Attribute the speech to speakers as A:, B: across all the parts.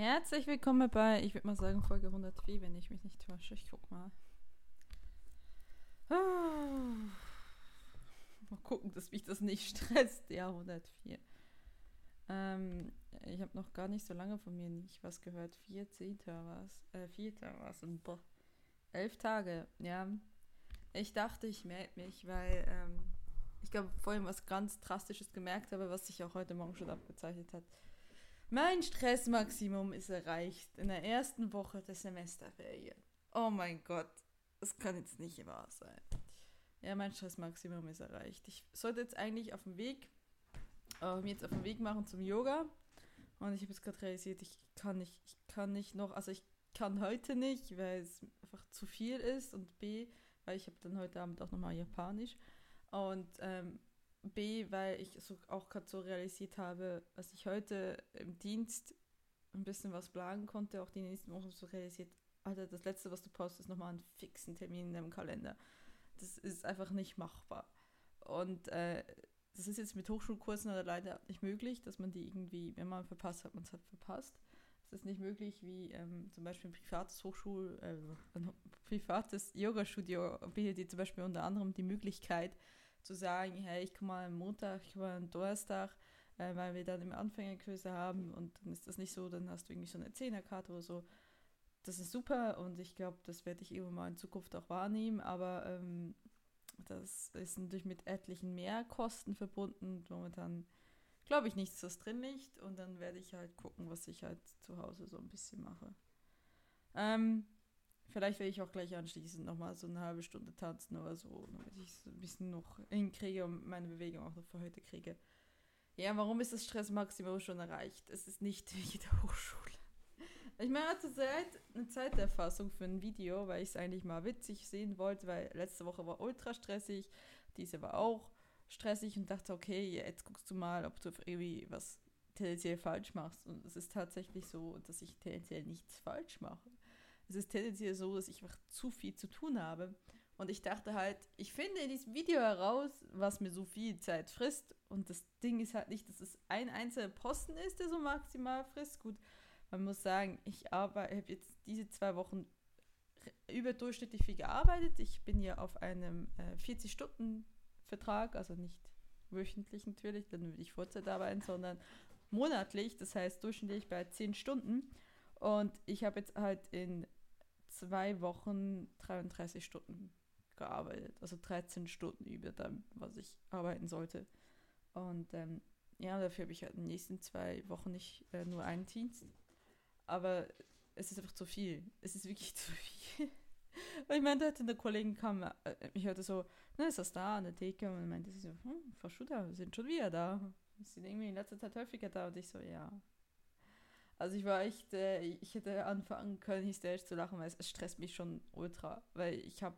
A: Herzlich willkommen bei, ich würde mal sagen, Folge 104, wenn ich mich nicht täusche. Ich guck mal. Ah. Mal gucken, dass mich das nicht stresst. Ja, 104. Ähm, ich habe noch gar nicht so lange von mir nicht was gehört. 14. war es. Äh, 4. war es. Elf Tage, ja. Ich dachte, ich melde mich, weil ähm, ich glaube, vorhin was ganz Drastisches gemerkt habe, was sich auch heute Morgen schon abgezeichnet hat. Mein Stressmaximum ist erreicht in der ersten Woche der Semesterferien. Oh mein Gott, das kann jetzt nicht wahr sein. Ja, mein Stressmaximum ist erreicht. Ich sollte jetzt eigentlich auf dem Weg, äh, mir jetzt auf dem Weg machen zum Yoga. Und ich habe jetzt gerade realisiert, ich kann nicht, ich kann nicht noch, also ich kann heute nicht, weil es einfach zu viel ist und B, weil ich habe dann heute Abend auch nochmal Japanisch und ähm, B, weil ich so auch gerade so realisiert habe, dass ich heute im Dienst ein bisschen was planen konnte, auch die nächsten Wochen so realisiert, Alter, das letzte, was du postest, ist nochmal einen fixen Termin in deinem Kalender. Das ist einfach nicht machbar. Und äh, das ist jetzt mit Hochschulkursen leider nicht möglich, dass man die irgendwie, wenn man verpasst hat, man es halt verpasst. Es ist nicht möglich, wie ähm, zum Beispiel ein privates Hochschul, äh, ein privates Yoga-Studio bietet die zum Beispiel unter anderem die Möglichkeit, zu sagen, hey, ich komme mal am Montag, ich komme mal am Donnerstag, äh, weil wir dann im Anfängerkurse haben und dann ist das nicht so, dann hast du irgendwie so eine Zehnerkarte oder so. Das ist super und ich glaube, das werde ich irgendwann mal in Zukunft auch wahrnehmen, aber ähm, das ist natürlich mit etlichen Mehrkosten verbunden und momentan glaube ich nichts, was drin liegt und dann werde ich halt gucken, was ich halt zu Hause so ein bisschen mache. Ähm, Vielleicht werde ich auch gleich anschließend nochmal so eine halbe Stunde tanzen oder so, damit ich es ein bisschen noch hinkriege und meine Bewegung auch noch für heute kriege. Ja, warum ist das Stressmaximum schon erreicht? Es ist nicht wie der Hochschule. Ich mache zurzeit eine Zeiterfassung für ein Video, weil ich es eigentlich mal witzig sehen wollte, weil letzte Woche war ultra stressig, diese war auch stressig und dachte, okay, jetzt guckst du mal, ob du irgendwie was tendenziell falsch machst. Und es ist tatsächlich so, dass ich tendenziell nichts falsch mache es ist tendenziell so, dass ich einfach zu viel zu tun habe. Und ich dachte halt, ich finde in diesem Video heraus, was mir so viel Zeit frisst. Und das Ding ist halt nicht, dass es ein einzelner Posten ist, der so maximal frisst. Gut, man muss sagen, ich habe jetzt diese zwei Wochen überdurchschnittlich viel gearbeitet. Ich bin ja auf einem äh, 40-Stunden-Vertrag, also nicht wöchentlich natürlich, dann würde ich Vollzeit arbeiten, sondern monatlich, das heißt durchschnittlich bei 10 Stunden. Und ich habe jetzt halt in zwei Wochen 33 Stunden gearbeitet. Also 13 Stunden über dem, was ich arbeiten sollte. Und ähm, ja, dafür habe ich halt in den nächsten zwei Wochen nicht äh, nur einen Dienst. Aber es ist einfach zu viel. Es ist wirklich zu viel. Weil ich meinte, eine Kollegin kam, äh, ich hörte so, na, ist das da an der Theke? Und meinte sie so, hm, Frau Schutter, wir sind schon wieder da. Wir sind irgendwie in letzter Zeit häufiger da. Und ich so, ja, also ich war echt, äh, ich hätte anfangen können, hysterisch zu lachen, weil es, es stresst mich schon ultra. Weil ich habe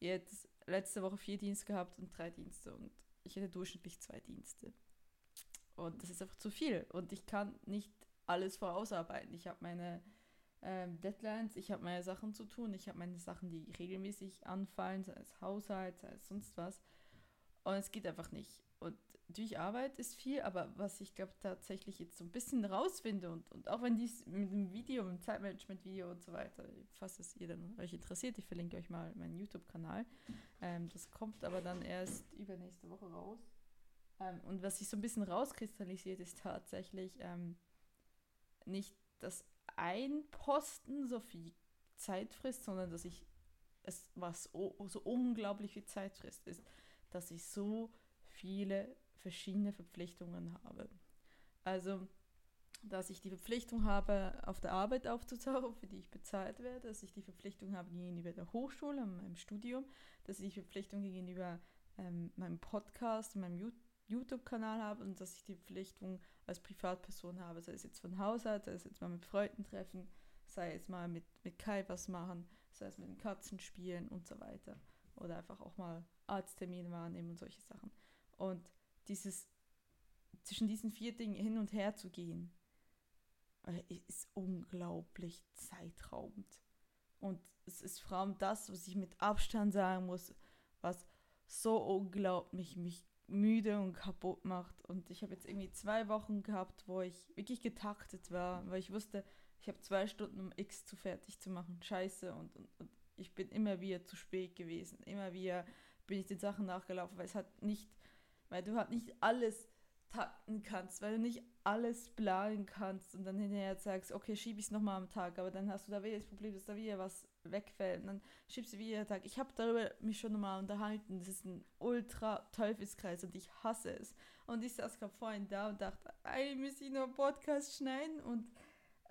A: jetzt letzte Woche vier Dienste gehabt und drei Dienste und ich hätte durchschnittlich zwei Dienste. Und das ist einfach zu viel. Und ich kann nicht alles vorausarbeiten. Ich habe meine ähm, Deadlines, ich habe meine Sachen zu tun, ich habe meine Sachen, die regelmäßig anfallen, sei es Haushalt, sei es sonst was. Und es geht einfach nicht. Und durch Arbeit ist viel, aber was ich glaube tatsächlich jetzt so ein bisschen rausfinde und, und auch wenn dies mit dem Video, mit dem Zeitmanagement-Video und so weiter, falls es ihr dann euch interessiert, ich verlinke euch mal meinen YouTube-Kanal. Ähm, das kommt aber dann erst übernächste Woche raus. Ähm, und was sich so ein bisschen rauskristallisiert, ist tatsächlich ähm, nicht, dass ein Posten so viel Zeit frisst, sondern dass ich es, was so unglaublich viel Zeit frisst, ist, dass ich so viele verschiedene Verpflichtungen habe. Also, dass ich die Verpflichtung habe, auf der Arbeit aufzutauchen, für die ich bezahlt werde, dass ich die Verpflichtung habe gegenüber der Hochschule, meinem Studium, dass ich die Verpflichtung gegenüber ähm, meinem Podcast, meinem YouTube-Kanal habe und dass ich die Verpflichtung als Privatperson habe, sei es jetzt von Haushalt, sei es jetzt mal mit Freunden treffen, sei es mal mit, mit Kai was machen, sei es mit den Katzen spielen und so weiter. Oder einfach auch mal Arzttermine wahrnehmen und solche Sachen. Und dieses zwischen diesen vier Dingen hin und her zu gehen, äh, ist unglaublich zeitraubend. Und es ist vor allem das, was ich mit Abstand sagen muss, was so unglaublich mich müde und kaputt macht. Und ich habe jetzt irgendwie zwei Wochen gehabt, wo ich wirklich getaktet war, weil ich wusste, ich habe zwei Stunden, um X zu fertig zu machen. Scheiße. Und, und, und ich bin immer wieder zu spät gewesen. Immer wieder bin ich den Sachen nachgelaufen, weil es hat nicht, weil du halt nicht alles takten kannst, weil du nicht alles planen kannst und dann hinterher sagst, okay, schiebe ich es nochmal am Tag, aber dann hast du da wieder das Problem, dass da wieder was wegfällt und dann schiebst du wieder den Tag. Ich habe darüber mich schon nochmal unterhalten, das ist ein ultra Teufelskreis und ich hasse es. Und ich saß gerade vorhin da und dachte, eigentlich müsste ich noch einen Podcast schneiden und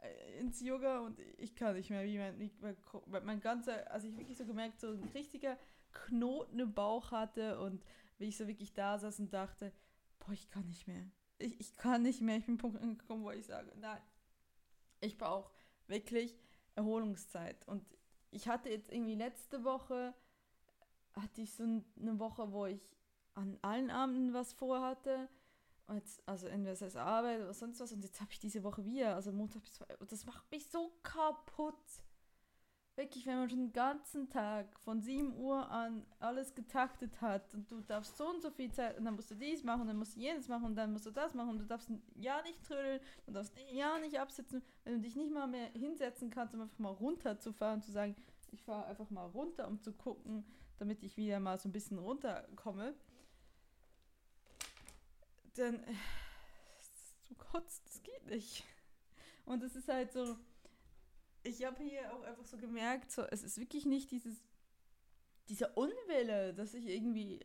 A: äh, ins Yoga und ich kann nicht mehr, wie mein, mein, mein ganzer, also ich wirklich so gemerkt, so ein richtiger Knoten im Bauch hatte und wie ich so wirklich da saß und dachte, boah, ich kann nicht mehr. Ich, ich kann nicht mehr. Ich bin Punkt angekommen, wo ich sage, nein, ich brauche wirklich Erholungszeit. Und ich hatte jetzt irgendwie letzte Woche, hatte ich so eine Woche, wo ich an allen Abenden was vorhatte. Jetzt, also entweder es Arbeit oder sonst was. Und jetzt habe ich diese Woche wieder, also Montag bis. Und das macht mich so kaputt wirklich, wenn man schon den ganzen Tag von 7 Uhr an alles getaktet hat und du darfst so und so viel Zeit und dann musst du dies machen, dann musst du jenes machen und dann musst du das machen und du darfst ja nicht trödeln, du darfst ja nicht absitzen, wenn du dich nicht mal mehr hinsetzen kannst, um einfach mal runterzufahren, zu sagen, ich fahre einfach mal runter, um zu gucken, damit ich wieder mal so ein bisschen runterkomme, dann du kotzt, das geht nicht. Und es ist halt so, ich habe hier auch einfach so gemerkt, so, es ist wirklich nicht dieses, dieser Unwille, dass ich irgendwie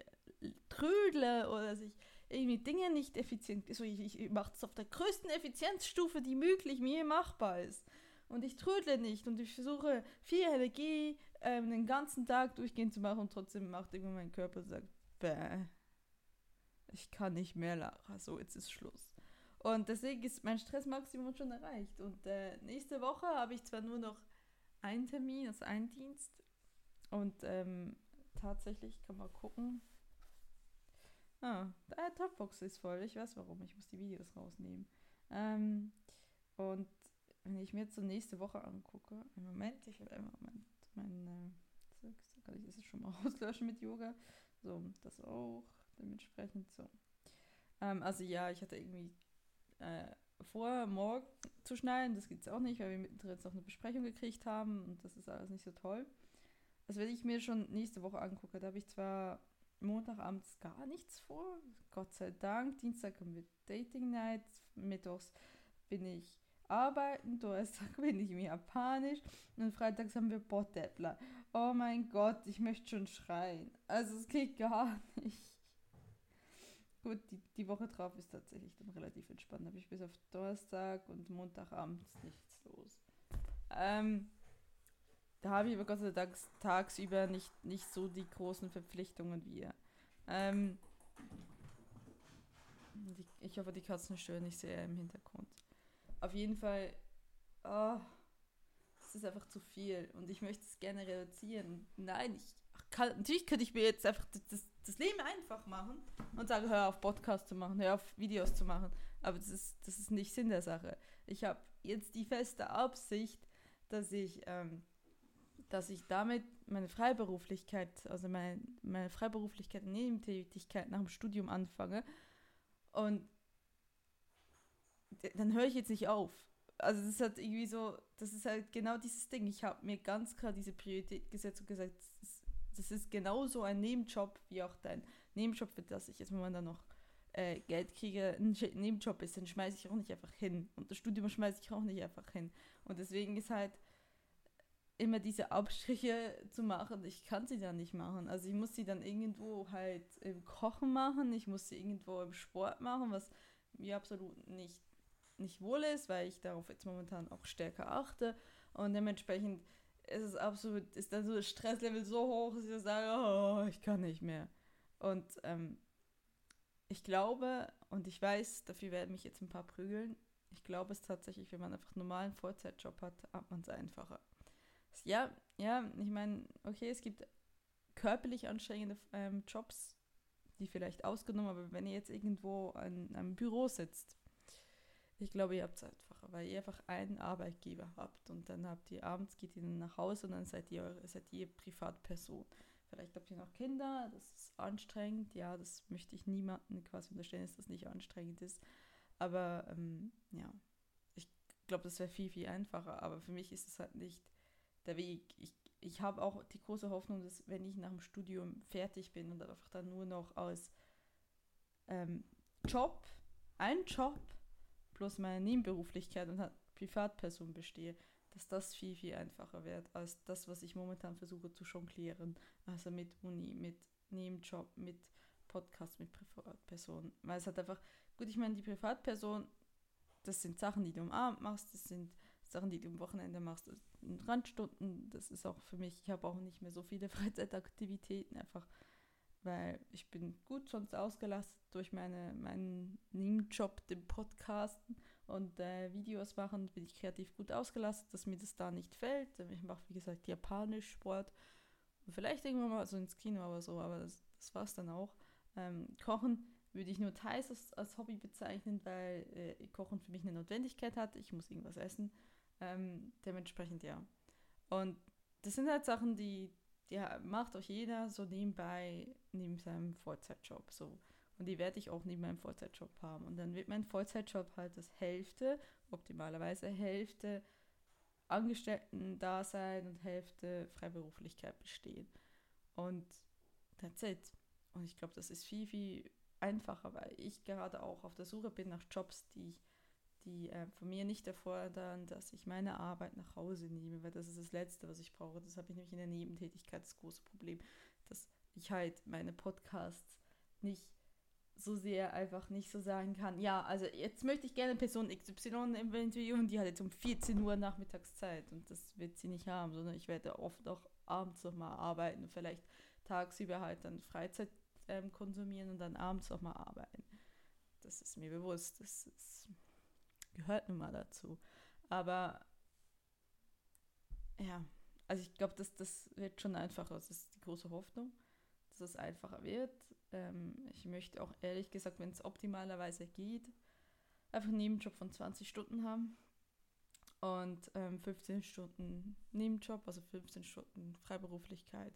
A: trödle oder dass ich irgendwie Dinge nicht effizient, so ich, ich mache es auf der größten Effizienzstufe, die möglich mir machbar ist. Und ich trödle nicht und ich versuche viel Energie ähm, den ganzen Tag durchgehend zu machen und trotzdem macht irgendwann mein Körper sagt, bäh, ich kann nicht mehr, Lara, so jetzt ist Schluss. Und deswegen ist mein Stressmaximum schon erreicht. Und äh, nächste Woche habe ich zwar nur noch einen Termin, also einen Dienst. Und ähm, tatsächlich kann man gucken. Ah, der Topbox ist voll. Ich weiß warum. Ich muss die Videos rausnehmen. Ähm, und wenn ich mir jetzt so nächste Woche angucke, im Moment, ich werde einmal mein, mein äh, kann ich das schon mal auslöschen mit Yoga. So, das auch. Dementsprechend so. Ähm, also ja, ich hatte irgendwie äh, vor, morgen zu schneiden. Das geht es auch nicht, weil wir mittendrin jetzt noch eine Besprechung gekriegt haben und das ist alles nicht so toll. Also wenn ich mir schon nächste Woche angucke, da habe ich zwar Montagabends gar nichts vor, Gott sei Dank. Dienstag haben wir Dating Night, Mittwochs bin ich arbeiten, Donnerstag bin ich im Japanisch und freitags haben wir Botdeppler. Oh mein Gott, ich möchte schon schreien. Also es geht gar nicht. Gut, die, die Woche drauf ist tatsächlich dann relativ entspannt. Habe ich bis auf Donnerstag und Montagabend nichts los. Ähm, da habe ich aber Gott sei Dank tagsüber nicht, nicht so die großen Verpflichtungen wie ihr. Ähm, die, ich hoffe, die Katzen stören nicht sehr im Hintergrund. Auf jeden Fall, oh, es ist einfach zu viel und ich möchte es gerne reduzieren. Nein, ich kann, natürlich könnte ich mir jetzt einfach das, das Leben einfach machen und sagen, hör auf Podcast zu machen, hör auf Videos zu machen. Aber das ist, das ist nicht Sinn der Sache. Ich habe jetzt die feste Absicht, dass ich, ähm, dass ich damit meine Freiberuflichkeit, also meine, meine Freiberuflichkeit und Nebentätigkeit nach dem Studium anfange. Und dann höre ich jetzt nicht auf. Also das ist halt irgendwie so, das ist halt genau dieses Ding. Ich habe mir ganz klar diese Priorität gesetzt und gesagt, das das ist genauso ein Nebenjob wie auch dein Nebenjob, für das ich jetzt momentan noch äh, Geld kriege, ein Nebenjob ist, den schmeiße ich auch nicht einfach hin. Und das Studium schmeiße ich auch nicht einfach hin. Und deswegen ist halt immer diese Abstriche zu machen, ich kann sie dann nicht machen. Also ich muss sie dann irgendwo halt im Kochen machen, ich muss sie irgendwo im Sport machen, was mir absolut nicht, nicht wohl ist, weil ich darauf jetzt momentan auch stärker achte. Und dementsprechend es ist absolut, ist dann so das Stresslevel so hoch, dass ich sage, oh, ich kann nicht mehr. Und ähm, ich glaube, und ich weiß, dafür werden mich jetzt ein paar prügeln, ich glaube es tatsächlich, wenn man einfach einen normalen Vollzeitjob hat, hat man es einfacher. Ja, ja, ich meine, okay, es gibt körperlich anstrengende ähm, Jobs, die vielleicht ausgenommen, aber wenn ihr jetzt irgendwo an einem Büro sitzt, ich glaube, ihr habt es einfacher, weil ihr einfach einen Arbeitgeber habt und dann habt ihr abends, geht ihr nach Hause und dann seid ihr, seid ihr Privatperson. Vielleicht habt ihr noch Kinder, das ist anstrengend. Ja, das möchte ich niemandem quasi unterstellen, dass das nicht anstrengend ist. Aber ähm, ja, ich glaube, das wäre viel, viel einfacher. Aber für mich ist es halt nicht der Weg. Ich, ich habe auch die große Hoffnung, dass wenn ich nach dem Studium fertig bin und einfach dann nur noch als ähm, Job, ein Job plus meine Nebenberuflichkeit und Privatperson bestehe, dass das viel, viel einfacher wird als das, was ich momentan versuche zu jonglieren. Also mit Uni, mit Nebenjob, mit Podcast, mit Privatperson. Weil es hat einfach, gut, ich meine, die Privatperson, das sind Sachen, die du am Abend machst, das sind Sachen, die du am Wochenende machst, das sind Randstunden, das ist auch für mich, ich habe auch nicht mehr so viele Freizeitaktivitäten, einfach weil ich bin gut sonst ausgelastet durch meine, meinen Nebenjob, den Podcasten und äh, Videos machen, bin ich kreativ gut ausgelastet, dass mir das da nicht fällt. Ich mache, wie gesagt, Japanisch, Sport und vielleicht irgendwann mal so ins Kino oder so, aber das, das war es dann auch. Ähm, Kochen würde ich nur teils als, als Hobby bezeichnen, weil äh, Kochen für mich eine Notwendigkeit hat. Ich muss irgendwas essen. Ähm, dementsprechend ja. Und das sind halt Sachen, die, die macht auch jeder so nebenbei, neben seinem Vollzeitjob. So. Und die werde ich auch neben meinem Vollzeitjob haben. Und dann wird mein Vollzeitjob halt das Hälfte, optimalerweise Hälfte Angestellten-Dasein und Hälfte Freiberuflichkeit bestehen. Und that's it. Und ich glaube, das ist viel, viel einfacher, weil ich gerade auch auf der Suche bin nach Jobs, die, die äh, von mir nicht erfordern, dass ich meine Arbeit nach Hause nehme, weil das ist das Letzte, was ich brauche. Das habe ich nämlich in der Nebentätigkeit das große Problem, dass ich halt meine Podcasts nicht so sehr einfach nicht so sagen kann, ja, also jetzt möchte ich gerne Person XY interviewen, die hat jetzt um 14 Uhr Nachmittagszeit und das wird sie nicht haben, sondern ich werde oft auch abends nochmal arbeiten und vielleicht tagsüber halt dann Freizeit ähm, konsumieren und dann abends nochmal arbeiten. Das ist mir bewusst, das ist, gehört nun mal dazu. Aber ja, also ich glaube, das, das wird schon einfacher, das ist die große Hoffnung, dass es einfacher wird ähm, ich möchte auch ehrlich gesagt, wenn es optimalerweise geht, einfach einen Nebenjob von 20 Stunden haben und ähm, 15 Stunden Nebenjob, also 15 Stunden Freiberuflichkeit.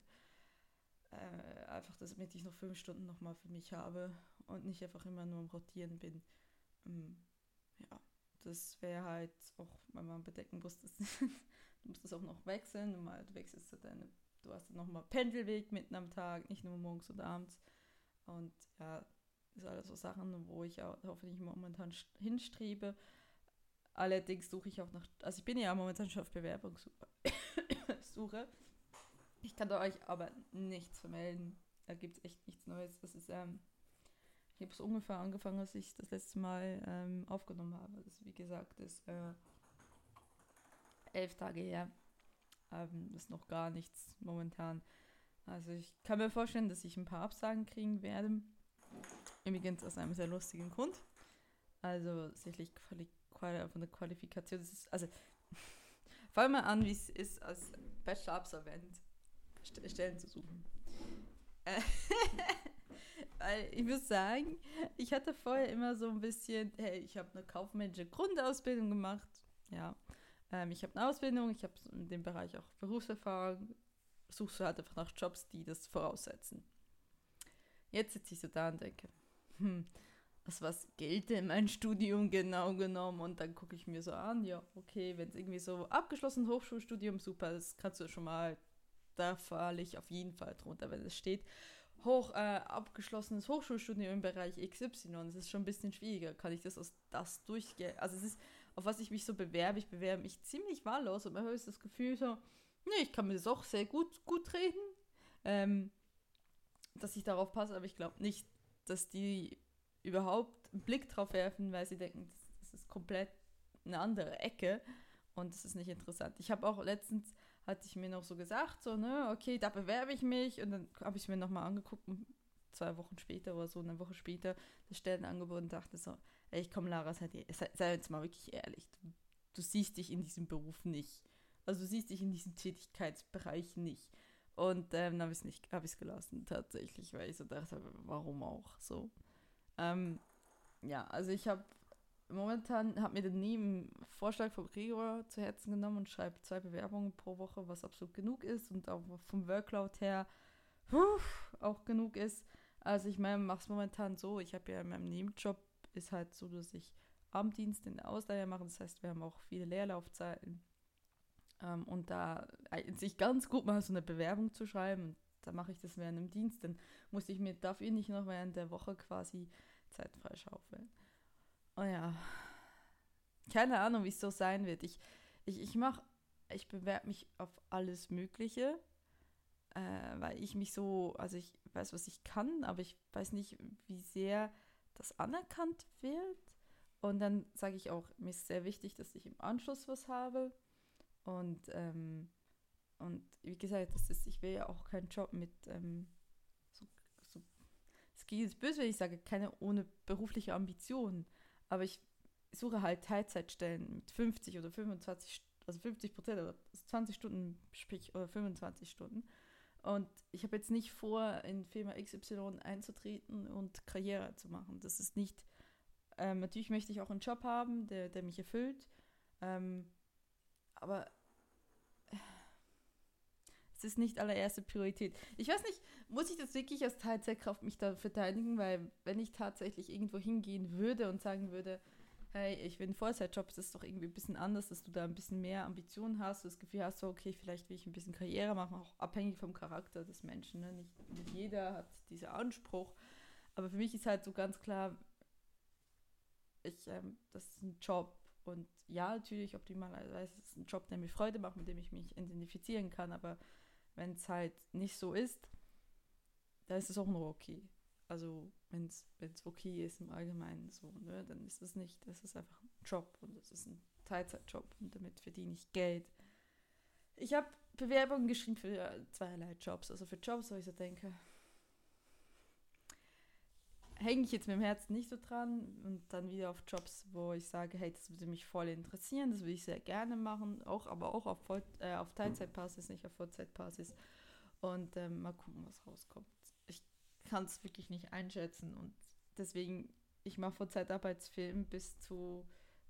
A: Äh, einfach, damit ich noch 5 Stunden nochmal für mich habe und nicht einfach immer nur am Rotieren bin. Ähm, ja, das wäre halt auch, wenn man bedecken muss, dass du musst das auch noch wechseln. Normal, du wechselst deine, du hast dann nochmal Pendelweg mitten am Tag, nicht nur morgens oder abends. Und ja, das sind alles so Sachen, wo ich auch hoffentlich momentan hinstrebe. Allerdings suche ich auch nach, also ich bin ja momentan schon auf Bewerbungssuche. Ich kann da euch aber nichts vermelden. Da gibt es echt nichts Neues. Das ist, ähm, ich habe es ungefähr angefangen, als ich das letzte Mal ähm, aufgenommen habe. Das, wie gesagt, ist äh, elf Tage her. Ähm, ist noch gar nichts momentan. Also ich kann mir vorstellen, dass ich ein paar Absagen kriegen werde. Übrigens aus einem sehr lustigen Grund. Also sicherlich Quali Quali von der Qualifikation. Das ist, also fangen wir an, wie es ist, als Bachelor-Absolvent Stellen zu suchen. Äh, ich muss sagen, ich hatte vorher immer so ein bisschen, hey, ich habe eine kaufmännische Grundausbildung gemacht. Ja, ähm, ich habe eine Ausbildung, ich habe in dem Bereich auch Berufserfahrung, suchst du halt einfach nach Jobs, die das voraussetzen. Jetzt sitze ich so da und denke, hm, was, was gilt denn mein Studium genau genommen? Und dann gucke ich mir so an, ja, okay, wenn es irgendwie so abgeschlossen Hochschulstudium, super, das kannst du schon mal, da falle ich auf jeden Fall drunter, wenn es steht, hoch äh, abgeschlossenes Hochschulstudium im Bereich XY, das ist schon ein bisschen schwieriger, kann ich das aus das durchgehen? Also es ist, auf was ich mich so bewerbe, ich bewerbe mich ziemlich wahllos und man hat das Gefühl so, Nee, ich kann mir das auch sehr gut, gut reden, ähm, dass ich darauf passe, aber ich glaube nicht, dass die überhaupt einen Blick drauf werfen, weil sie denken, das ist komplett eine andere Ecke und das ist nicht interessant. Ich habe auch letztens, hatte ich mir noch so gesagt, so, ne, okay, da bewerbe ich mich und dann habe ich mir nochmal angeguckt, zwei Wochen später oder so, eine Woche später, das Stellenangebot und dachte so, ey, ich komm, Lara, sei, sei, jetzt mal wirklich ehrlich, du, du siehst dich in diesem Beruf nicht. Also du siehst dich in diesem Tätigkeitsbereich nicht. Und ähm, dann habe ich es nicht, gelassen tatsächlich, weil ich so dachte, warum auch so. Ähm, ja, also ich habe momentan, habe mir den nie Vorschlag von Gregor zu Herzen genommen und schreibe zwei Bewerbungen pro Woche, was absolut genug ist und auch vom Workload her puh, auch genug ist. Also ich meine, mache es momentan so, ich habe ja in meinem Nebenjob, ist halt so, dass ich Abenddienst in der Ausleihe mache. Das heißt, wir haben auch viele Leerlaufzeiten. Ähm, und da eignet sich ganz gut mal so eine Bewerbung zu schreiben. da mache ich das während dem Dienst. Dann muss ich mir dafür nicht noch während der Woche quasi Zeit freischaufeln. Oh ja, keine Ahnung, wie es so sein wird. Ich, ich, ich mache, ich bewerbe mich auf alles Mögliche, äh, weil ich mich so, also ich weiß, was ich kann, aber ich weiß nicht, wie sehr das anerkannt wird. Und dann sage ich auch, mir ist sehr wichtig, dass ich im Anschluss was habe. Und, ähm, und wie gesagt, das ist, ich will ja auch keinen Job mit ähm, so, so, es geht jetzt böse, wenn ich sage, keine ohne berufliche Ambition. Aber ich suche halt Teilzeitstellen mit 50 oder 25, also 50 Prozent oder 20 Stunden, sprich, oder 25 Stunden. Und ich habe jetzt nicht vor, in Firma XY einzutreten und Karriere zu machen. Das ist nicht, ähm, natürlich möchte ich auch einen Job haben, der, der mich erfüllt. Ähm, aber es ist nicht allererste Priorität. Ich weiß nicht, muss ich das wirklich als Teilzeitkraft mich da verteidigen, weil wenn ich tatsächlich irgendwo hingehen würde und sagen würde, hey, ich will einen Vollzeitjob, das ist doch irgendwie ein bisschen anders, dass du da ein bisschen mehr Ambitionen hast, das Gefühl hast, so, okay, vielleicht will ich ein bisschen Karriere machen, auch abhängig vom Charakter des Menschen. Ne? Nicht, nicht jeder hat diesen Anspruch. Aber für mich ist halt so ganz klar, ich, ähm, das ist ein Job. Und ja, natürlich, optimalerweise ist es ein Job, der mir Freude macht, mit dem ich mich identifizieren kann. Aber wenn es halt nicht so ist, dann ist es auch nur okay. Also wenn es okay ist im Allgemeinen so, ne, dann ist es nicht, das ist einfach ein Job und das ist ein Teilzeitjob und damit verdiene ich Geld. Ich habe Bewerbungen geschrieben für zweierlei Jobs, also für Jobs, wo ich so denke, hänge ich jetzt mit dem Herzen nicht so dran und dann wieder auf Jobs, wo ich sage, hey, das würde mich voll interessieren, das würde ich sehr gerne machen, auch aber auch auf, Voll, äh, auf Teilzeitbasis, nicht auf Vollzeitbasis und ähm, mal gucken, was rauskommt kann es wirklich nicht einschätzen. Und deswegen, ich mache von Zeitarbeitsfilmen bis zu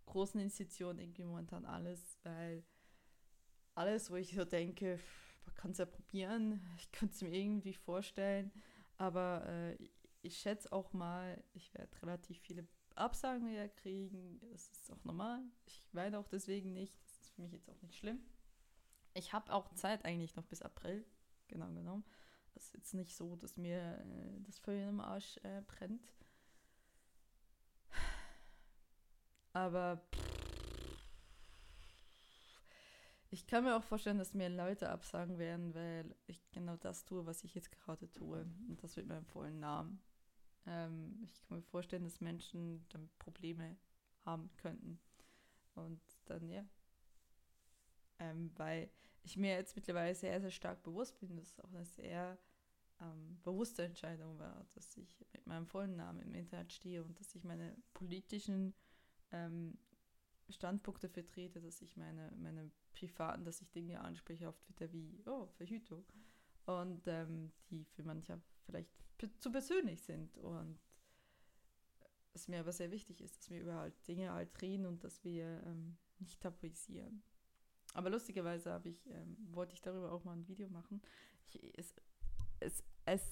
A: großen Institutionen irgendwie momentan alles, weil alles, wo ich so denke, man kann es ja probieren, ich könnte es mir irgendwie vorstellen, aber äh, ich schätze auch mal, ich werde relativ viele Absagen wieder kriegen. Das ist auch normal. Ich weine auch deswegen nicht. Das ist für mich jetzt auch nicht schlimm. Ich habe auch Zeit eigentlich noch bis April, genau genommen. Es ist jetzt nicht so, dass mir äh, das Feuer im Arsch äh, brennt. Aber ich kann mir auch vorstellen, dass mir Leute absagen werden, weil ich genau das tue, was ich jetzt gerade tue. Und das mit meinem vollen Namen. Ähm, ich kann mir vorstellen, dass Menschen dann Probleme haben könnten. Und dann, ja. Ähm, weil ich mir jetzt mittlerweile sehr, sehr stark bewusst bin, dass es auch eine sehr ähm, bewusste Entscheidung war, dass ich mit meinem vollen Namen im Internet stehe und dass ich meine politischen ähm, Standpunkte vertrete, dass ich meine, meine privaten, dass ich Dinge anspreche auf Twitter wie, oh, Verhütung. Und ähm, die für manche vielleicht zu persönlich sind. Und es mir aber sehr wichtig ist, dass wir über halt Dinge halt reden und dass wir ähm, nicht tabuisieren. Aber lustigerweise ich, ähm, wollte ich darüber auch mal ein Video machen. Ich, es, es, es,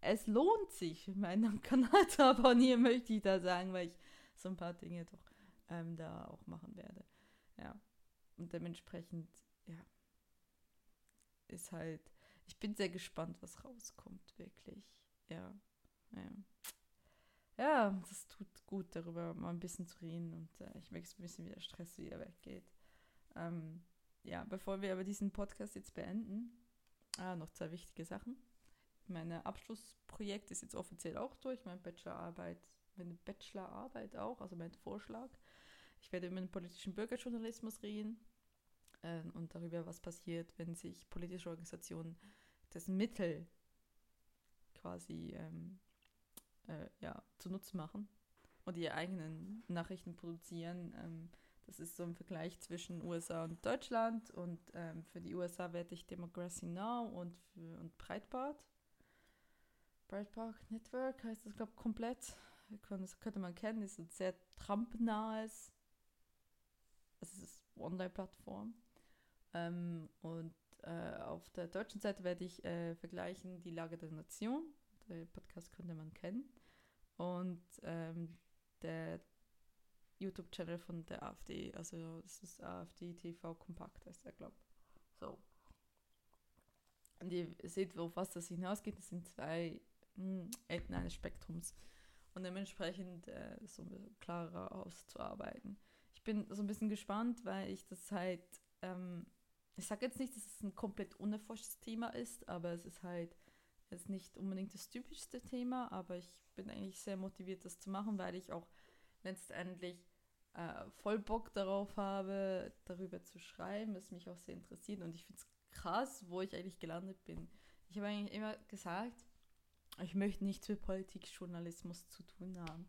A: es lohnt sich, meinen Kanal zu abonnieren, möchte ich da sagen, weil ich so ein paar Dinge doch ähm, da auch machen werde. Ja. Und dementsprechend, ja, ist halt, ich bin sehr gespannt, was rauskommt, wirklich. Ja. Ja. Ja, das tut gut, darüber mal ein bisschen zu reden und äh, ich merke so ein bisschen, wie der Stress wieder weggeht. Ähm, ja, bevor wir aber diesen Podcast jetzt beenden, ah, noch zwei wichtige Sachen. Meine Abschlussprojekt ist jetzt offiziell auch durch, meine Bachelorarbeit, meine Bachelorarbeit auch, also mein Vorschlag. Ich werde über den politischen Bürgerjournalismus reden äh, und darüber, was passiert, wenn sich politische Organisationen das Mittel quasi ähm, äh, ja, zunutze machen und ihre eigenen Nachrichten produzieren. Ähm, das ist so ein Vergleich zwischen USA und Deutschland und ähm, für die USA werde ich Democracy Now! und, für, und Breitbart. Breitbart Network heißt das, glaube ich, komplett. Das könnte man kennen, ist ein sehr Trump-nahes, also es ist Online-Plattform. Ähm, und äh, auf der deutschen Seite werde ich äh, vergleichen die Lage der Nation. Der Podcast könnte man kennen. Und ähm, der YouTube-Channel von der AfD, also das ist AfD TV Kompakt, heißt er, glaube So. Und ihr seht, auf was das hinausgeht. Das sind zwei hm, Enden eines Spektrums. Und dementsprechend äh, so klarer auszuarbeiten. Ich bin so ein bisschen gespannt, weil ich das halt, ähm, ich sage jetzt nicht, dass es ein komplett unerforschtes Thema ist, aber es ist halt jetzt nicht unbedingt das typischste Thema, aber ich bin eigentlich sehr motiviert, das zu machen, weil ich auch letztendlich äh, voll Bock darauf habe, darüber zu schreiben, es mich auch sehr interessiert und ich finde es krass, wo ich eigentlich gelandet bin. Ich habe eigentlich immer gesagt, ich möchte nichts mit Politikjournalismus zu tun haben.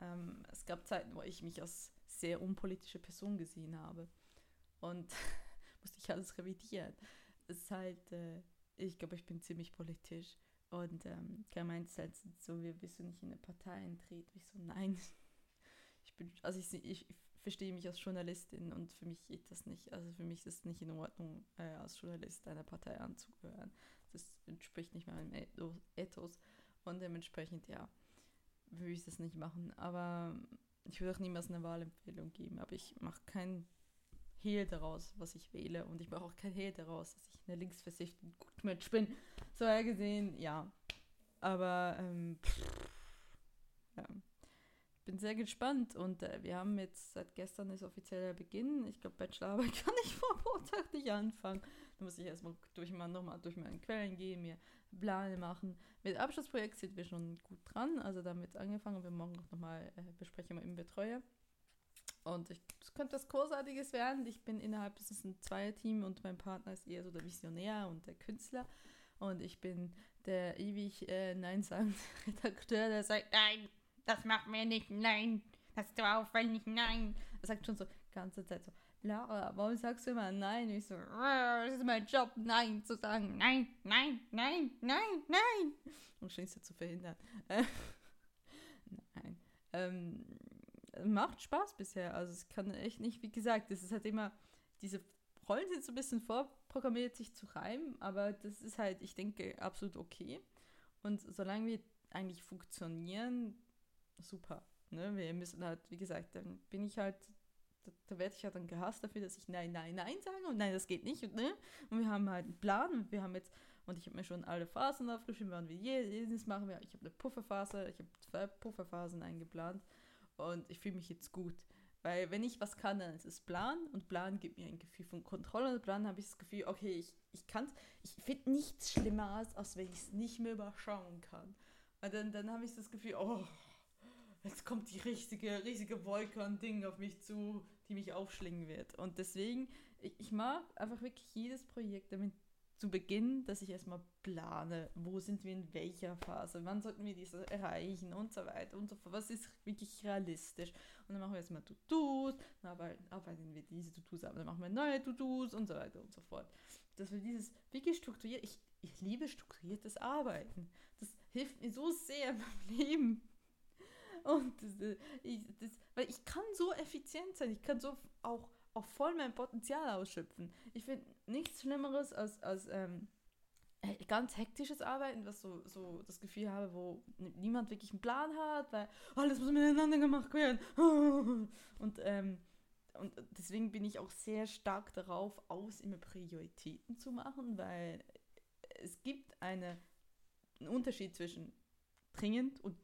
A: Ähm, es gab Zeiten, wo ich mich als sehr unpolitische Person gesehen habe und musste ich alles revidieren. Es ist halt, äh, ich glaube, ich bin ziemlich politisch und ähm, er meint halt so, wie bist du nicht in eine Partei eintreten? Ich so, nein, ich bin, also ich, ich, verstehe mich als Journalistin und für mich geht das nicht. Also für mich ist es nicht in Ordnung, äh, als Journalist einer Partei anzugehören. Das entspricht nicht meinem Ethos und dementsprechend, ja, würde ich das nicht machen. Aber ich würde auch niemals eine Wahlempfehlung geben, aber ich mache kein Hehl daraus, was ich wähle und ich mache auch kein Hehl daraus, dass ich eine linksversiffte Gutmensch bin. So gesehen, ja. Aber, ähm, pff, ja bin sehr gespannt und äh, wir haben jetzt seit gestern ist offizieller Beginn. Ich glaube, Bachelorarbeit kann ich vor Montag nicht anfangen. Da muss ich erstmal durch nochmal durch meine Quellen gehen, mir Pläne machen. Mit Abschlussprojekt sind wir schon gut dran, also damit angefangen. Wir morgen noch nochmal äh, besprechen wir im Betreuer. Und es könnte was Großartiges werden. Ich bin innerhalb, es ist ein Zweierteam und mein Partner ist eher so der Visionär und der Künstler. Und ich bin der ewig äh, Nein sagende Redakteur, der sagt, nein, das macht mir nicht, nein, das ist doch aufwendig, nein. Er sagt schon so ganze Zeit so, Lara, warum sagst du immer nein? ich so, das ist mein Job, nein zu sagen, nein, nein, nein, nein, nein. Um Schlimmste zu verhindern. nein. Ähm, macht Spaß bisher. Also es kann echt nicht, wie gesagt, das ist halt immer, diese Rollen sind so ein bisschen vorprogrammiert, sich zu reimen, aber das ist halt, ich denke, absolut okay. Und solange wir eigentlich funktionieren, super. Ne? Wir müssen halt, wie gesagt, dann bin ich halt, da, da werde ich ja dann gehasst dafür, dass ich Nein, Nein, Nein sage und nein, das geht nicht. Und, ne? und wir haben halt einen Plan und wir haben jetzt, und ich habe mir schon alle Phasen aufgeschrieben, wann wir jedes machen. Ich habe eine Pufferphase, ich habe zwei Pufferphasen eingeplant und ich fühle mich jetzt gut. Weil wenn ich was kann, dann ist es Plan und Plan gibt mir ein Gefühl von Kontrolle und Plan habe ich das Gefühl, okay, ich, ich kann ich finde nichts schlimmer als, wenn ich es nicht mehr überschauen kann. Weil dann, dann habe ich das Gefühl, oh, jetzt kommt die richtige, riesige Wolke an Dingen auf mich zu, die mich aufschlingen wird. Und deswegen, ich, ich mag einfach wirklich jedes Projekt damit zu Beginn, dass ich erstmal plane, wo sind wir in welcher Phase, wann sollten wir diese erreichen und so weiter und so fort. Was ist wirklich realistisch? Und dann machen wir erstmal To-Dos, dann arbeiten wir diese To-Dos ab, dann machen wir neue To-Dos und so weiter und so fort. Dass wir dieses wirklich strukturiert, ich, ich liebe strukturiertes Arbeiten. Das hilft mir so sehr meinem Leben. Und das, äh, ich, das, weil ich kann so effizient sein, ich kann so auch, auch voll mein Potenzial ausschöpfen. Ich finde nichts Schlimmeres als, als ähm, ganz hektisches Arbeiten, was so, so das Gefühl habe, wo niemand wirklich einen Plan hat, weil alles muss miteinander gemacht werden. Und, ähm, und deswegen bin ich auch sehr stark darauf aus, immer Prioritäten zu machen, weil es gibt eine, einen Unterschied zwischen dringend und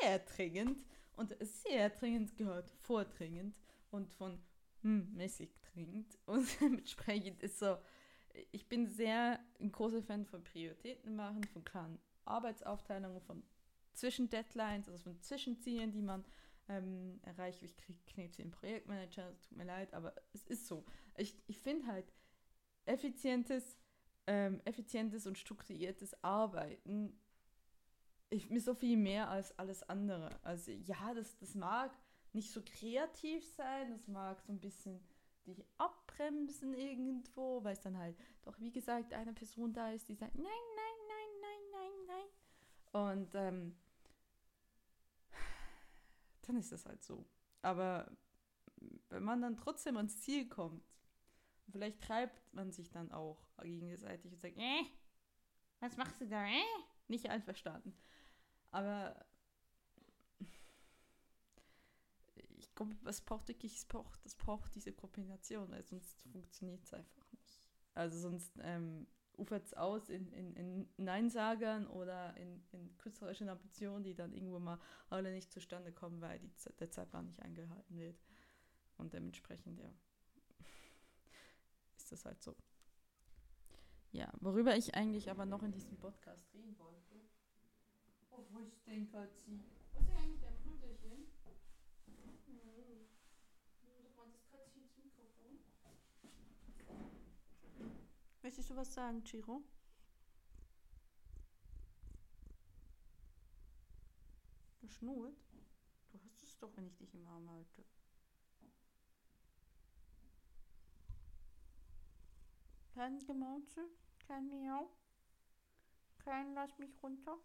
A: sehr dringend und sehr dringend gehört vordringend und von hm, mäßig dringend und dementsprechend ist so, ich bin sehr ein großer Fan von Prioritäten machen, von klaren Arbeitsaufteilungen, von Zwischendeadlines, also von Zwischenzielen, die man ähm, erreicht. Ich kriege Knete im Projektmanager, tut mir leid, aber es ist so. Ich, ich finde halt effizientes, ähm, effizientes und strukturiertes Arbeiten ich, mir so viel mehr als alles andere. Also ja, das, das mag nicht so kreativ sein, das mag so ein bisschen dich abbremsen irgendwo, weil es dann halt doch, wie gesagt, eine Person da ist, die sagt, nein, nein, nein, nein, nein, nein. Und ähm, dann ist das halt so. Aber wenn man dann trotzdem ans Ziel kommt, Vielleicht treibt man sich dann auch gegenseitig und sagt, äh, was machst du da, äh? Nicht einverstanden. Aber ich glaube, es braucht wirklich, es braucht, es braucht diese Kombination, weil sonst funktioniert es einfach nicht. Also sonst ähm, ufert es aus in, in, in Neinsagern oder in, in künstlerischen Ambitionen, die dann irgendwo mal alle nicht zustande kommen, weil die, der Zeitplan nicht eingehalten wird. Und dementsprechend, ja, ist das halt so. Ja, worüber ich eigentlich aber noch in diesem Podcast reden wollte. Oh, wo ist denn sie? Was ist eigentlich der Brüderchen? Hm. Doch mal das Katzchen ins Mikrofon. Möchtest du was sagen, Chiro? Du schnurrt? Du hast es doch, wenn ich dich im Arm halte. Kein Gemauze, kein Miau, kein Lass mich runter.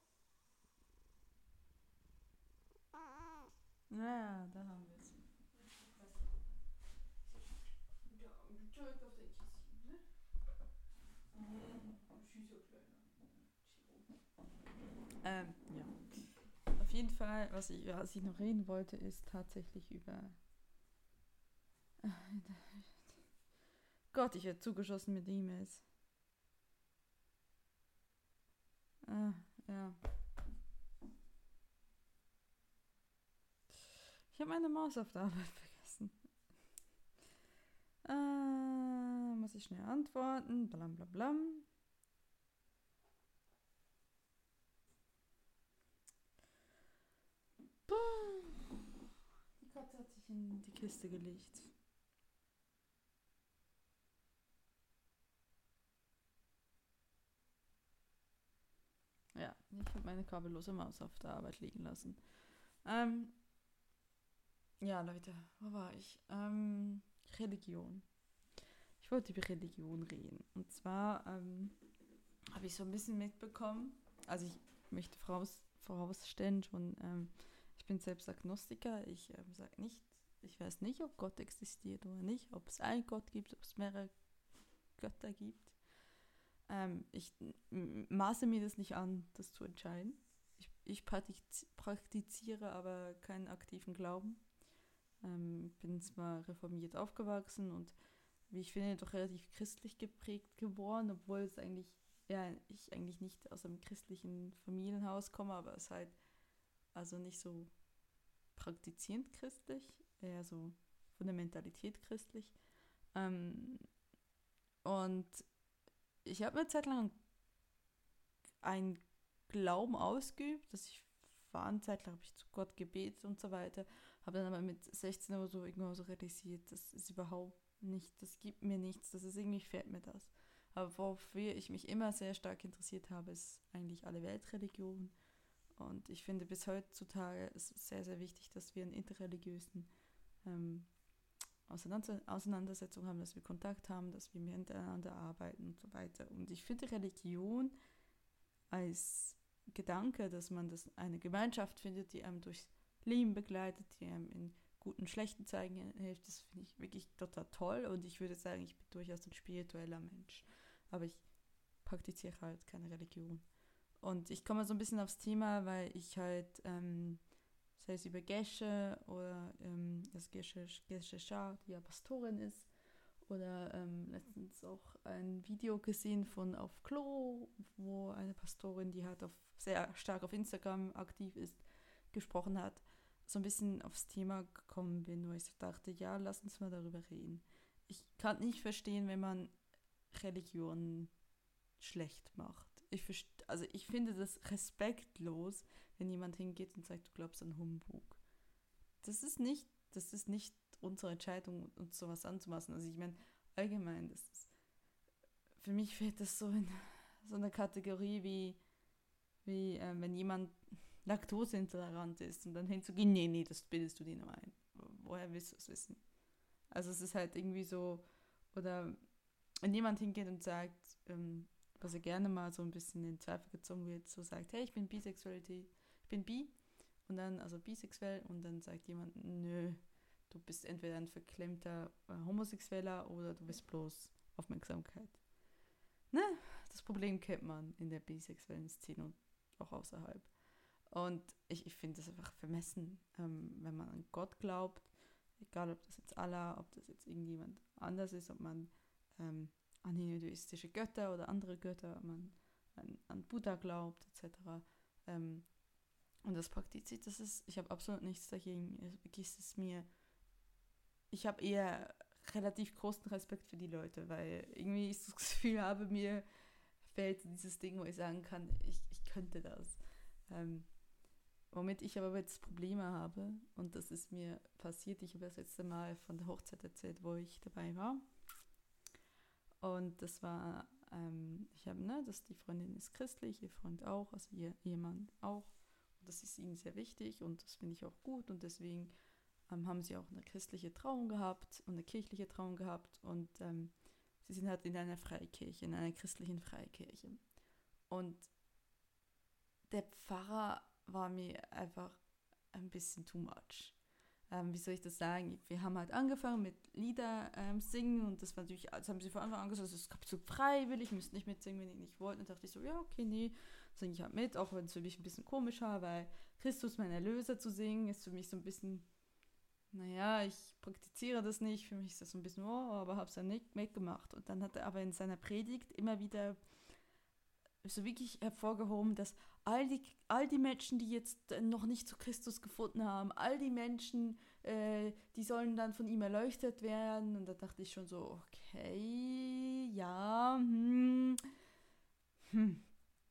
A: Ja, da haben wir es. Ähm, ja. Auf jeden Fall, was ich, was ich noch reden wollte, ist tatsächlich über. Gott, ich werde zugeschossen mit E-Mails. Ah, ja. Ich habe meine Maus auf der Arbeit vergessen. Äh, muss ich schnell antworten. Blam blam blam. Die Katze hat sich in die Kiste gelegt. Ja, ich habe meine kabellose Maus auf der Arbeit liegen lassen. Ähm, ja, Leute, wo war ich? Ähm, Religion. Wollte über Religion reden. Und zwar ähm, habe ich so ein bisschen mitbekommen, also ich möchte voraus, vorausstellen schon, ähm, ich bin selbst Agnostiker. Ich ähm, sage nicht, ich weiß nicht, ob Gott existiert oder nicht, ob es einen Gott gibt, ob es mehrere Götter gibt. Ähm, ich maße mir das nicht an, das zu entscheiden. Ich, ich praktiziere aber keinen aktiven Glauben. Ähm, bin zwar reformiert aufgewachsen und wie ich finde, doch relativ christlich geprägt geworden, obwohl es eigentlich, ja, ich eigentlich nicht aus einem christlichen Familienhaus komme, aber es halt also nicht so praktizierend christlich, eher so von der Mentalität christlich. Ähm, und ich habe eine Zeit lang einen Glauben ausgeübt, dass ich war eine Zeit lang, habe ich zu Gott gebetet und so weiter. Habe dann aber mit 16 oder so irgendwann so realisiert, das ist überhaupt nicht, das gibt mir nichts, das ist irgendwie fehlt mir das. Aber wofür ich mich immer sehr stark interessiert habe, ist eigentlich alle Weltreligionen. Und ich finde bis heutzutage ist es sehr, sehr wichtig, dass wir einen interreligiösen ähm, Auseinander Auseinandersetzung haben, dass wir Kontakt haben, dass wir miteinander arbeiten und so weiter. Und ich finde Religion als Gedanke, dass man das eine Gemeinschaft findet, die einem durchs Leben begleitet, die einem in guten, schlechten Zeiten hilft, das finde ich wirklich total toll und ich würde sagen, ich bin durchaus ein spiritueller Mensch. Aber ich praktiziere halt keine Religion. Und ich komme so ein bisschen aufs Thema, weil ich halt, ähm, sei es über Gesche oder ähm, das Gesche, Gesche Schar, die ja Pastorin ist, oder ähm, letztens auch ein Video gesehen von Auf Klo, wo eine Pastorin, die halt auf, sehr stark auf Instagram aktiv ist, gesprochen hat so ein bisschen aufs Thema gekommen bin, wo ich dachte, ja, lass uns mal darüber reden. Ich kann nicht verstehen, wenn man Religion schlecht macht. Ich also ich finde das respektlos, wenn jemand hingeht und sagt, du glaubst an Humbug. Das ist nicht, das ist nicht unsere Entscheidung, uns sowas anzumaßen. Also ich meine, allgemein, das ist, für mich fehlt das so in so eine Kategorie wie, wie äh, wenn jemand laktoseintolerant ist und dann hinzugehen, nee, nee, das bildest du dir nur ein. Woher willst du es wissen? Also es ist halt irgendwie so, oder wenn jemand hingeht und sagt, ähm, was er gerne mal so ein bisschen in Zweifel gezogen wird, so sagt, hey, ich bin Bisexualität, ich bin bi und dann, also bisexuell und dann sagt jemand, nö, du bist entweder ein verklemmter äh, Homosexueller oder du bist bloß Aufmerksamkeit. Ne? Das Problem kennt man in der bisexuellen Szene und auch außerhalb. Und ich, ich finde es einfach vermessen, ähm, wenn man an Gott glaubt, egal ob das jetzt Allah, ob das jetzt irgendjemand anders ist, ob man ähm, an hinduistische Götter oder andere Götter, ob man an, an Buddha glaubt, etc. Ähm, und das praktiziert, das ist, ich habe absolut nichts dagegen. Mir, ich habe eher relativ großen Respekt für die Leute, weil irgendwie ich das Gefühl habe, mir fällt dieses Ding, wo ich sagen kann, ich, ich könnte das. Ähm, womit ich aber jetzt Probleme habe, und das ist mir passiert, ich habe das letzte Mal von der Hochzeit erzählt, wo ich dabei war. Und das war, ähm, ich habe, ne, dass die Freundin ist christlich, ihr Freund auch, also ihr Ehemann auch. Und das ist ihnen sehr wichtig und das finde ich auch gut und deswegen ähm, haben sie auch eine christliche Trauung gehabt und eine kirchliche Trauung gehabt und ähm, sie sind halt in einer Freikirche, in einer christlichen Freikirche. Und der Pfarrer war mir einfach ein bisschen too much. Ähm, wie soll ich das sagen? Wir haben halt angefangen mit Lieder ähm, singen und das war natürlich, das haben sie von Anfang an gesagt, es ist absolut freiwillig, ich müsste nicht mitsingen, wenn ich nicht wollte. Und dachte ich so, ja, okay, nee, singe ich halt mit, auch wenn es für mich ein bisschen komisch war, weil Christus, mein Erlöser, zu singen, ist für mich so ein bisschen naja, ich praktiziere das nicht, für mich ist das so ein bisschen, oh, aber habe es dann nicht mitgemacht. Und dann hat er aber in seiner Predigt immer wieder so wirklich hervorgehoben, dass all die, all die Menschen, die jetzt noch nicht zu Christus gefunden haben, all die Menschen, äh, die sollen dann von ihm erleuchtet werden. Und da dachte ich schon so, okay, ja, hm, hm.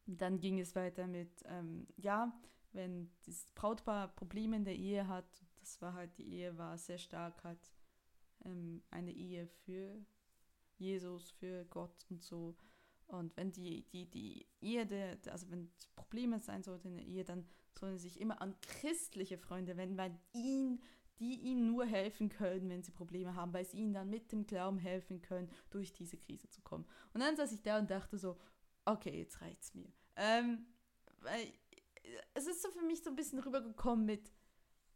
A: Dann ging es weiter mit, ähm, ja, wenn das Brautpaar Probleme in der Ehe hat, das war halt, die Ehe war sehr stark halt ähm, eine Ehe für Jesus, für Gott und so. Und wenn die, die, die Ehe, also wenn Probleme sein sollten in der Ehe, dann sollen sie sich immer an christliche Freunde wenden, weil ihn, die ihnen nur helfen können, wenn sie Probleme haben, weil sie ihnen dann mit dem Glauben helfen können, durch diese Krise zu kommen. Und dann saß ich da und dachte so, okay, jetzt reicht's mir. Ähm, weil es ist so für mich so ein bisschen rübergekommen mit,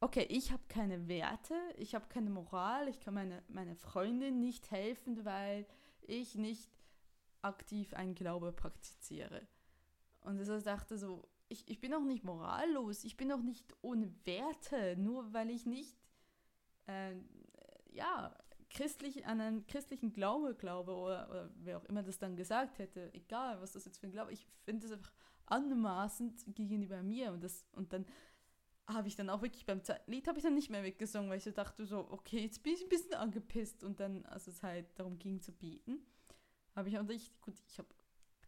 A: okay, ich habe keine Werte, ich habe keine Moral, ich kann meine, meine Freundin nicht helfen, weil ich nicht aktiv einen Glaube praktiziere. Und ich dachte so, ich, ich bin auch nicht morallos, ich bin auch nicht ohne Werte, nur weil ich nicht, äh, ja, christlich, an einen christlichen Glaube glaube oder, oder wer auch immer das dann gesagt hätte, egal was das jetzt für ein Glaube, ich finde das einfach anmaßend gegenüber mir und das und dann habe ich dann auch wirklich beim Lied habe ich dann nicht mehr weggesungen, weil ich so dachte so, okay, jetzt bin ich ein bisschen angepisst und dann, als es halt darum ging zu beten, habe ich auch nicht, gut, ich habe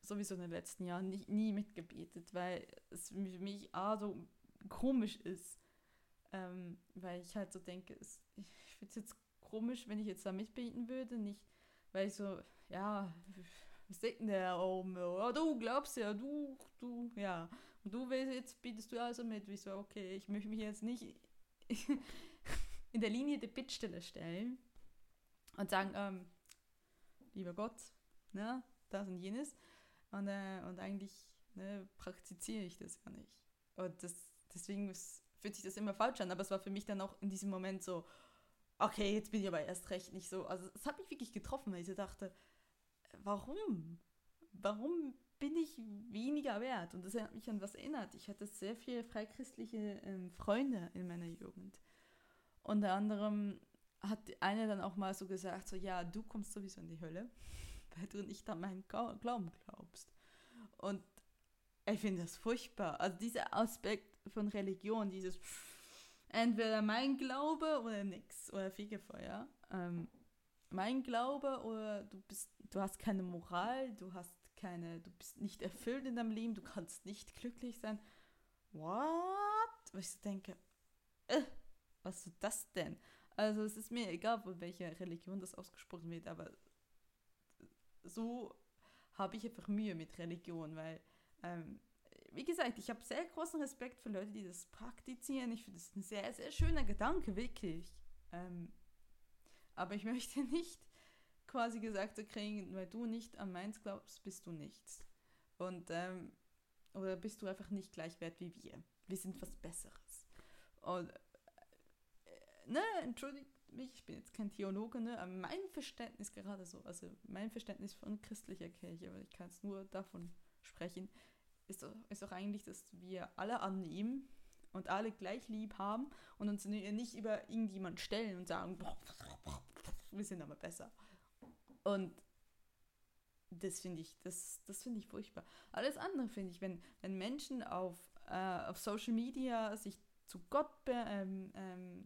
A: sowieso in den letzten Jahren nicht, nie mitgebetet, weil es für mich A, so komisch ist, ähm, weil ich halt so denke, es, ich finde es jetzt komisch, wenn ich jetzt da mitbeten würde, nicht, weil ich so, ja, was denkt denn der oben? Oh, du glaubst ja, du, du, ja. Und du willst jetzt, bietest du also mit. Wie so, okay, ich möchte mich jetzt nicht in der Linie der Bittstelle stellen und sagen, ähm, lieber Gott, ne, das und jenes. Und, äh, und eigentlich ne, praktiziere ich das ja nicht. Und das, deswegen fühlt sich das immer falsch an. Aber es war für mich dann auch in diesem Moment so, okay, jetzt bin ich aber erst recht nicht so. Also es hat mich wirklich getroffen, weil ich so dachte, warum? Warum bin ich weniger wert? Und das hat mich an was erinnert. Ich hatte sehr viele freichristliche ähm, Freunde in meiner Jugend. Unter anderem hat eine dann auch mal so gesagt, so ja, du kommst sowieso in die Hölle, weil du nicht an meinen Glauben glaubst. Und ich finde das furchtbar. Also dieser Aspekt von Religion, dieses entweder mein Glaube oder nix oder Fegefeuer. Ähm, mein Glaube oder du bist, du hast keine Moral, du hast keine, du bist nicht erfüllt in deinem Leben, du kannst nicht glücklich sein. What? Wo ich so denke, äh, was ist das denn? Also es ist mir egal, von welcher Religion das ausgesprochen wird, aber so habe ich einfach Mühe mit Religion, weil, ähm, wie gesagt, ich habe sehr großen Respekt für Leute, die das praktizieren. Ich finde das ein sehr, sehr schöner Gedanke, wirklich. Ähm, aber ich möchte nicht quasi gesagt zu kriegen, weil du nicht an meins glaubst, bist du nichts. Und, ähm, oder bist du einfach nicht gleich wert wie wir. Wir sind was Besseres. Und, äh, ne, entschuldigt ich bin jetzt kein Theologe, ne, aber mein Verständnis gerade so, also mein Verständnis von christlicher Kirche, aber ich kann es nur davon sprechen, ist doch, ist doch eigentlich, dass wir alle annehmen und alle gleich lieb haben und uns nicht über irgendjemand stellen und sagen, wir sind aber besser. Und das finde ich, das, das finde ich furchtbar. Alles andere finde ich, wenn, wenn Menschen auf, äh, auf Social Media sich zu Gott ähm, ähm,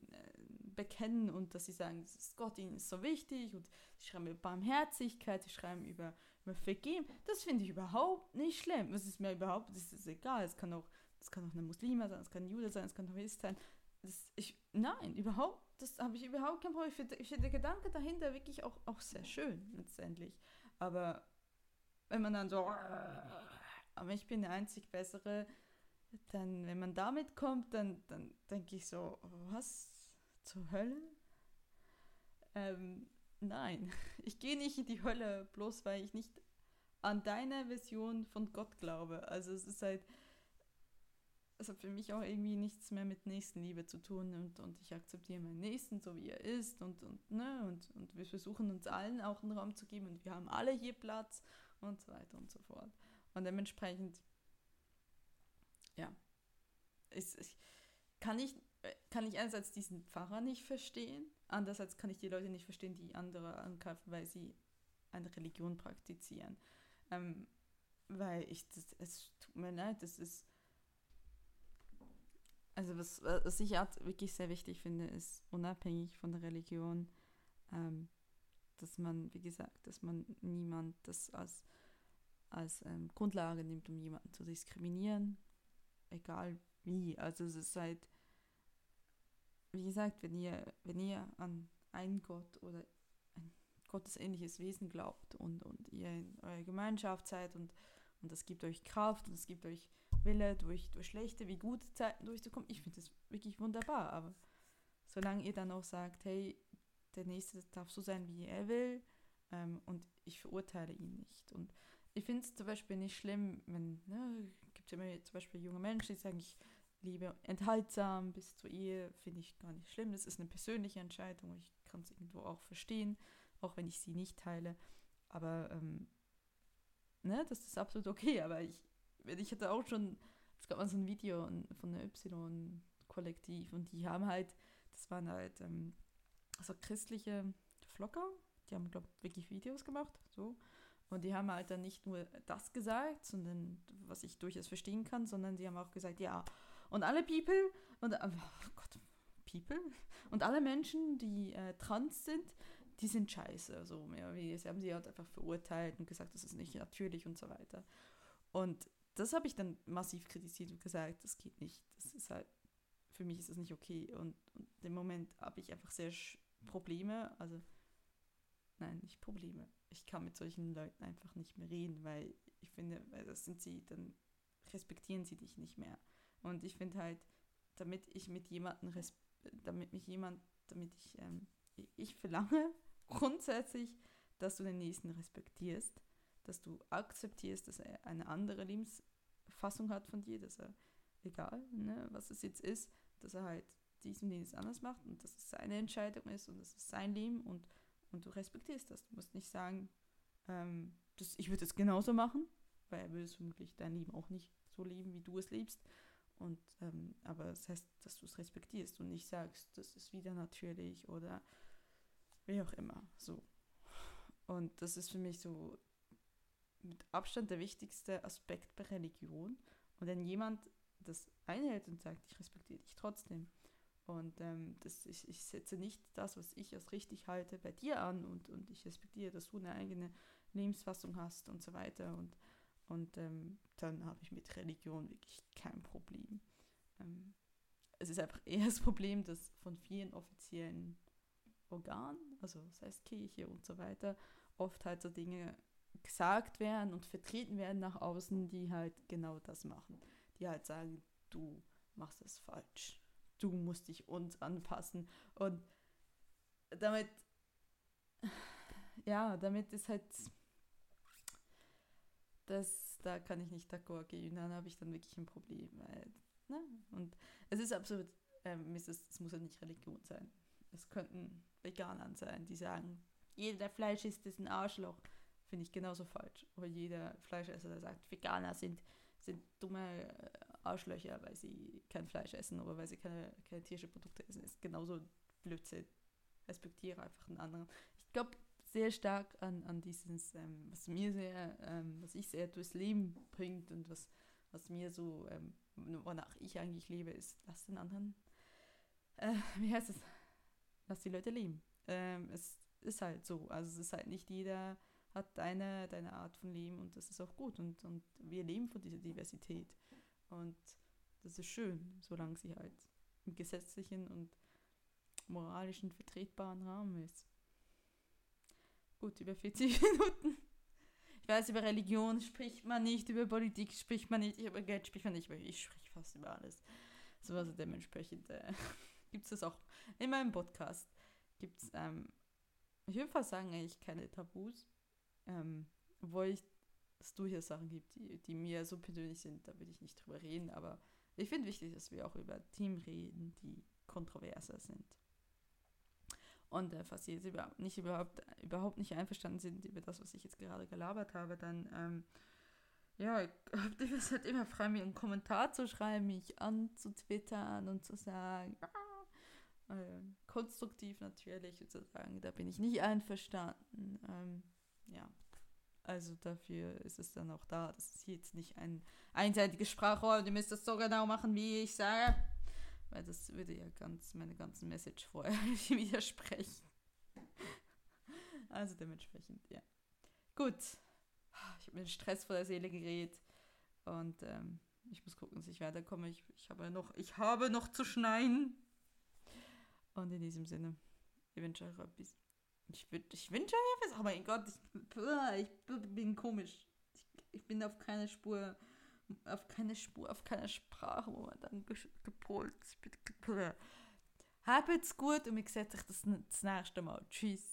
A: bekennen und dass sie sagen, Gott ihnen ist so wichtig und sie schreiben über Barmherzigkeit, sie schreiben über, über Vergeben, das finde ich überhaupt nicht schlimm. Es ist mir überhaupt, das ist egal. Es kann auch, das kann auch eine Muslima sein, es kann ein Jude sein, es kann ein Christ sein. Das, ich, nein, überhaupt, das habe ich überhaupt kein Problem. Ich finde, find der Gedanke dahinter wirklich auch, auch sehr schön, letztendlich. Aber wenn man dann so, aber ich bin der einzig Bessere, dann, wenn man damit kommt, dann, dann denke ich so, was zur Hölle? Ähm, nein, ich gehe nicht in die Hölle, bloß weil ich nicht an deine Version von Gott glaube. Also es ist halt, es hat für mich auch irgendwie nichts mehr mit Nächstenliebe zu tun und, und ich akzeptiere meinen Nächsten so wie er ist und, und, ne, und, und wir versuchen uns allen auch einen Raum zu geben und wir haben alle hier Platz und so weiter und so fort. Und dementsprechend, ja, ist, ich, kann, ich, kann ich einerseits diesen Pfarrer nicht verstehen, andererseits kann ich die Leute nicht verstehen, die andere angreifen, weil sie eine Religion praktizieren. Ähm, weil ich, das, es tut mir leid, das ist, also was, was ich wirklich sehr wichtig finde, ist unabhängig von der Religion, ähm, dass man, wie gesagt, dass man niemand das als, als ähm, Grundlage nimmt, um jemanden zu diskriminieren, egal wie. Also es ist halt, wie gesagt, wenn ihr, wenn ihr an einen Gott oder ein gottesähnliches Wesen glaubt und, und ihr in eurer Gemeinschaft seid und, und das gibt euch Kraft und es gibt euch Wille, durch, durch schlechte wie gute Zeiten durchzukommen, ich finde das wirklich wunderbar. Aber solange ihr dann auch sagt, hey, der Nächste darf so sein, wie er will ähm, und ich verurteile ihn nicht. Und ich finde es zum Beispiel nicht schlimm, wenn, ne, gibt es immer zum Beispiel junge Menschen, die sagen, ich liebe enthaltsam bis zur Ehe, finde ich gar nicht schlimm. Das ist eine persönliche Entscheidung. Ich kann es irgendwo auch verstehen, auch wenn ich sie nicht teile. Aber ähm, ne, das ist absolut okay. Aber ich, ich hatte auch schon, es gab mal so ein Video von der Y-Kollektiv und die haben halt, das waren halt ähm, also christliche Vlogger, die haben, glaube ich, wirklich Videos gemacht, so. Und die haben halt dann nicht nur das gesagt, sondern was ich durchaus verstehen kann, sondern sie haben auch gesagt, ja, und alle People, und, oh Gott, People, und alle Menschen, die äh, trans sind, die sind scheiße, so mehr wie, sie haben sie halt einfach verurteilt und gesagt, das ist nicht natürlich und so weiter. Und das habe ich dann massiv kritisiert und gesagt, das geht nicht, das ist halt, für mich ist das nicht okay. Und, und im Moment habe ich einfach sehr Probleme, also nein, nicht Probleme. Ich kann mit solchen Leuten einfach nicht mehr reden, weil ich finde, weil das sind sie, dann respektieren sie dich nicht mehr. Und ich finde halt, damit ich mit jemandem, damit mich jemand, damit ich, ähm, ich verlange grundsätzlich, dass du den Nächsten respektierst, dass du akzeptierst, dass er eine andere Lebensfassung hat von dir, dass er, egal, ne, was es jetzt ist, dass er halt dies und jenes anders macht und dass es seine Entscheidung ist und das ist sein Leben und, und du respektierst das. Du musst nicht sagen, ähm, das, ich würde es genauso machen, weil er würde es vermutlich dein Leben auch nicht so leben, wie du es lebst. Und, ähm, aber das heißt, dass du es respektierst und nicht sagst, das ist wieder natürlich oder wie auch immer. So. Und das ist für mich so mit Abstand der wichtigste Aspekt bei Religion. Und wenn jemand das einhält und sagt, ich respektiere dich trotzdem, und ähm, das, ich, ich setze nicht das, was ich als richtig halte, bei dir an und, und ich respektiere, dass du eine eigene Lebensfassung hast und so weiter. Und, und ähm, dann habe ich mit Religion wirklich kein Problem. Ähm, es ist einfach eher das Problem, dass von vielen offiziellen Organen, also das heißt Kirche und so weiter, oft halt so Dinge gesagt werden und vertreten werden nach außen, die halt genau das machen. Die halt sagen, du machst es falsch du musst dich uns anpassen. Und damit, ja, damit ist halt, das, da kann ich nicht d'accord gehen. Dann habe ich dann wirklich ein Problem. Weil, ne? Und es ist absolut, ähm, es, ist, es muss ja nicht Religion sein. Es könnten Veganern sein, die sagen, jeder, der Fleisch isst, ist ein Arschloch. Finde ich genauso falsch. Oder jeder Fleischesser, der sagt, Veganer sind, sind dumme äh, Arschlöcher, weil sie kein Fleisch essen oder weil sie keine, keine tierische Produkte essen, ist genauso Blödsinn. Respektiere einfach einen anderen. Ich glaube sehr stark an, an dieses, ähm, was mir sehr, ähm, was ich sehr durchs Leben bringt und was, was mir so, ähm, wonach ich eigentlich lebe, ist, lass den anderen, äh, wie heißt es, lass die Leute leben. Ähm, es ist halt so, also es ist halt nicht jeder hat deine, deine Art von Leben und das ist auch gut und, und wir leben von dieser Diversität und das ist schön, solange sie halt im gesetzlichen und moralischen vertretbaren Rahmen ist. Gut, über 40 Minuten. Ich weiß, über Religion spricht man nicht, über Politik spricht man nicht, über Geld spricht man nicht, aber ich spreche fast über alles. So also dementsprechend äh, gibt es das auch in meinem Podcast. Gibt es, ähm, ich würde fast sagen, eigentlich keine Tabus, ähm, wo ich es durchaus Sachen gibt, die, die mir so persönlich sind, da will ich nicht drüber reden, aber ich finde wichtig, dass wir auch über Themen reden, die kontroverser sind. Und äh, falls Sie jetzt überhaupt nicht, überhaupt, überhaupt nicht einverstanden sind über das, was ich jetzt gerade gelabert habe, dann ähm, ja, habt ihr es halt immer frei, mir einen Kommentar zu schreiben, mich anzutwittern und zu sagen, ah, äh, konstruktiv natürlich, und zu sagen, da bin ich nicht einverstanden. Ähm, ja, also dafür ist es dann auch da. Das ist jetzt nicht ein einseitiges Sprachrohr und ihr müsst das so genau machen, wie ich sage. Weil das würde ja ganz meine ganzen Message vorher widersprechen. Also dementsprechend, ja. Gut. Ich habe mir den Stress vor der Seele geredet. Und ähm, ich muss gucken, dass ich weiterkomme. Ich, ich, habe noch, ich habe noch zu schneien. Und in diesem Sinne, ich wünsche euch etwas. Ich, ich wünsche euch etwas. Oh mein Gott, ich, ich bin komisch. Ich, ich bin auf keine Spur auf keine Spur, auf keine Sprache, wo man dann gepolt ist. Habt's gut und wir sehen das, das nächste Mal. Tschüss.